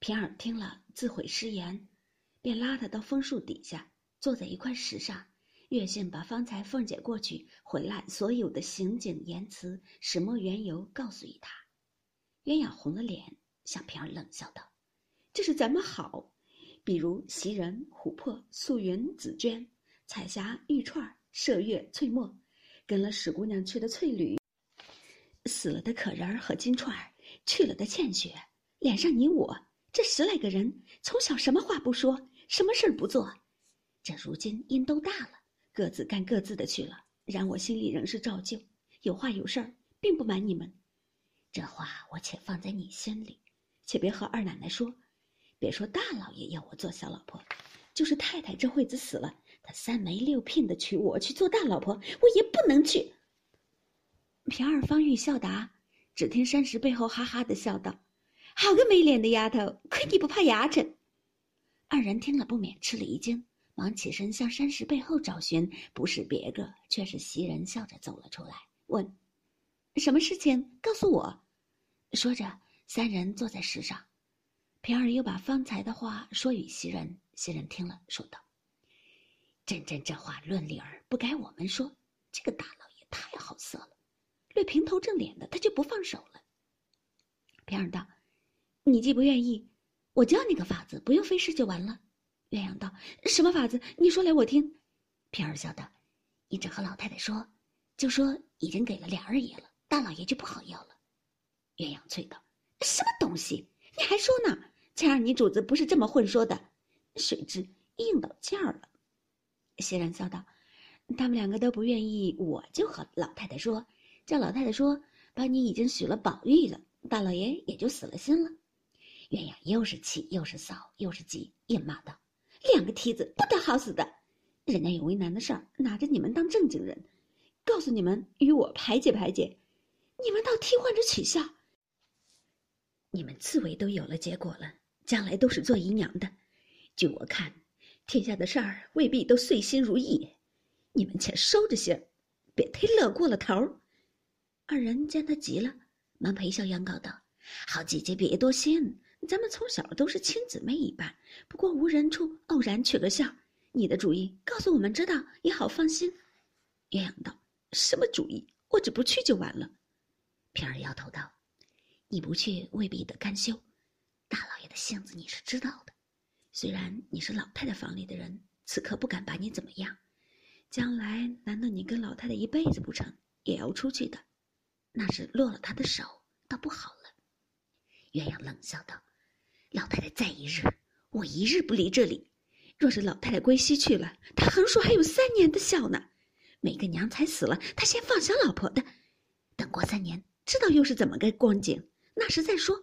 平儿听了，自悔失言，便拉他到枫树底下，坐在一块石上。月信把方才凤姐过去回来所有的行景言辞始末缘由告诉于他。鸳鸯红了脸，向平儿冷笑道：“这是咱们好，比如袭人、琥珀、素云、紫鹃、彩霞、玉串、麝月、翠墨，跟了史姑娘去的翠缕，死了的可人儿和金钏儿，去了的倩雪，脸上你我。”这十来个人，从小什么话不说，什么事儿不做，这如今因都大了，各自干各自的去了。然我心里仍是照旧，有话有事儿，并不瞒你们。这话我且放在你心里，且别和二奶奶说。别说大老爷要我做小老婆，就是太太这会子死了，他三媒六聘的娶我去做大老婆，我也不能去。平儿方欲笑答，只听山石背后哈哈的笑道。好个没脸的丫头，亏你不怕牙碜！二人听了不免吃了一惊，忙起身向山石背后找寻，不是别个，却是袭人笑着走了出来，问：“什么事情？告诉我。”说着，三人坐在石上。平儿又把方才的话说与袭人，袭人听了，说道：“真真这话论理儿不该我们说，这个大老爷太好色了，略平头正脸的他就不放手了。”平儿道。你既不愿意，我教你个法子，不用费事就完了。鸳鸯道：“什么法子？你说来我听。”平儿笑道：“你只和老太太说，就说已经给了两二爷了，大老爷就不好要了。”鸳鸯啐道：“什么东西？你还说呢？前儿你主子不是这么混说的，谁知硬到价儿了。”袭人笑道：“他们两个都不愿意，我就和老太太说，叫老太太说，把你已经许了宝玉了，大老爷也就死了心了。”鸳鸯又是气又是臊又是急，也骂道：“两个蹄子不得好死的！人家有为难的事儿，拿着你们当正经人，告诉你们与我排解排解，你们倒替换着取笑。你们刺猬都有了结果了，将来都是做姨娘的。据我看，天下的事儿未必都遂心如意，你们且收着些，别忒乐过了头。”二人见他急了，忙陪笑央告道：“好姐姐别多心。”咱们从小都是亲姊妹一般，不过无人处，偶然取个笑。你的主意告诉我们知道也好放心。鸳鸯道：“什么主意？我只不去就完了。”平儿摇头道：“你不去未必得甘休。大老爷的性子你是知道的。虽然你是老太太房里的人，此刻不敢把你怎么样。将来难道你跟老太太一辈子不成？也要出去的，那是落了他的手，倒不好了。”鸳鸯冷笑道。老太太在一日，我一日不离这里。若是老太太归西去了，她横竖还有三年的孝呢。每个娘才死了，她先放小老婆的。等过三年，知道又是怎么个光景，那时再说。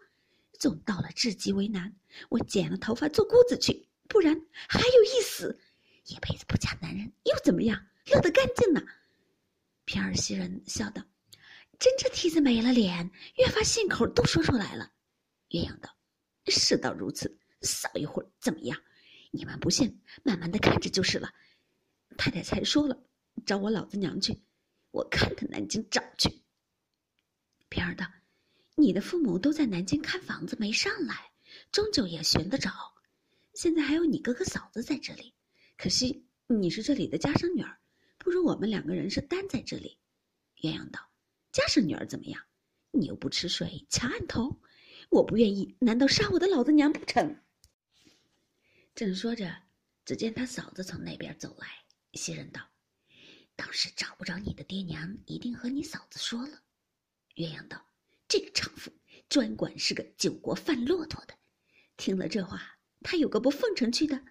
总到了至极为难，我剪了头发做姑子去，不然还有一死。一辈子不嫁男人又怎么样？落得干净呢。平儿袭人笑道：“真这蹄子没了脸，越发信口都说出来了。”鸳鸯道。事到如此，少一会儿怎么样？你们不信，慢慢的看着就是了。太太才说了，找我老子娘去，我看他南京找去。平儿道：“你的父母都在南京看房子没上来，终究也寻得着。现在还有你哥哥嫂子在这里，可惜你是这里的家生女儿，不如我们两个人是单在这里。”鸳鸯道：“家生女儿怎么样？你又不吃水，强按头。”我不愿意，难道杀我的老子娘不成？正说着，只见他嫂子从那边走来。袭人道：“当时找不着你的爹娘，一定和你嫂子说了。”鸳鸯道：“这个娼妇专管是个酒国贩骆驼的。”听了这话，他有个不奉承去的。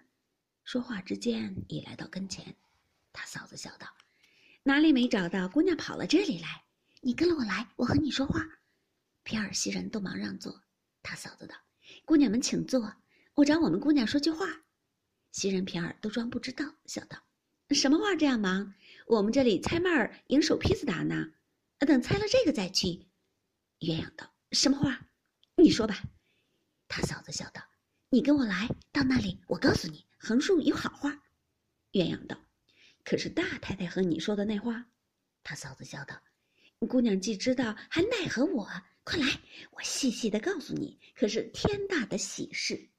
说话之间，已来到跟前。他嫂子笑道：“哪里没找到？姑娘跑了这里来。你跟了我来，我和你说话。”皮尔、袭人都忙让座。他嫂子道：“姑娘们请坐，我找我们姑娘说句话。”袭人、平儿都装不知道，笑道：“什么话这样忙？我们这里猜麦儿迎手坯子打呢，等猜了这个再去。”鸳鸯道：“什么话？你说吧。”他嫂子笑道：“你跟我来到那里，我告诉你，横竖有好话。”鸳鸯道：“可是大太太和你说的那话？”他嫂子笑道：“姑娘既知道，还奈何我？快来，我细细的告诉你，可是天大的喜事。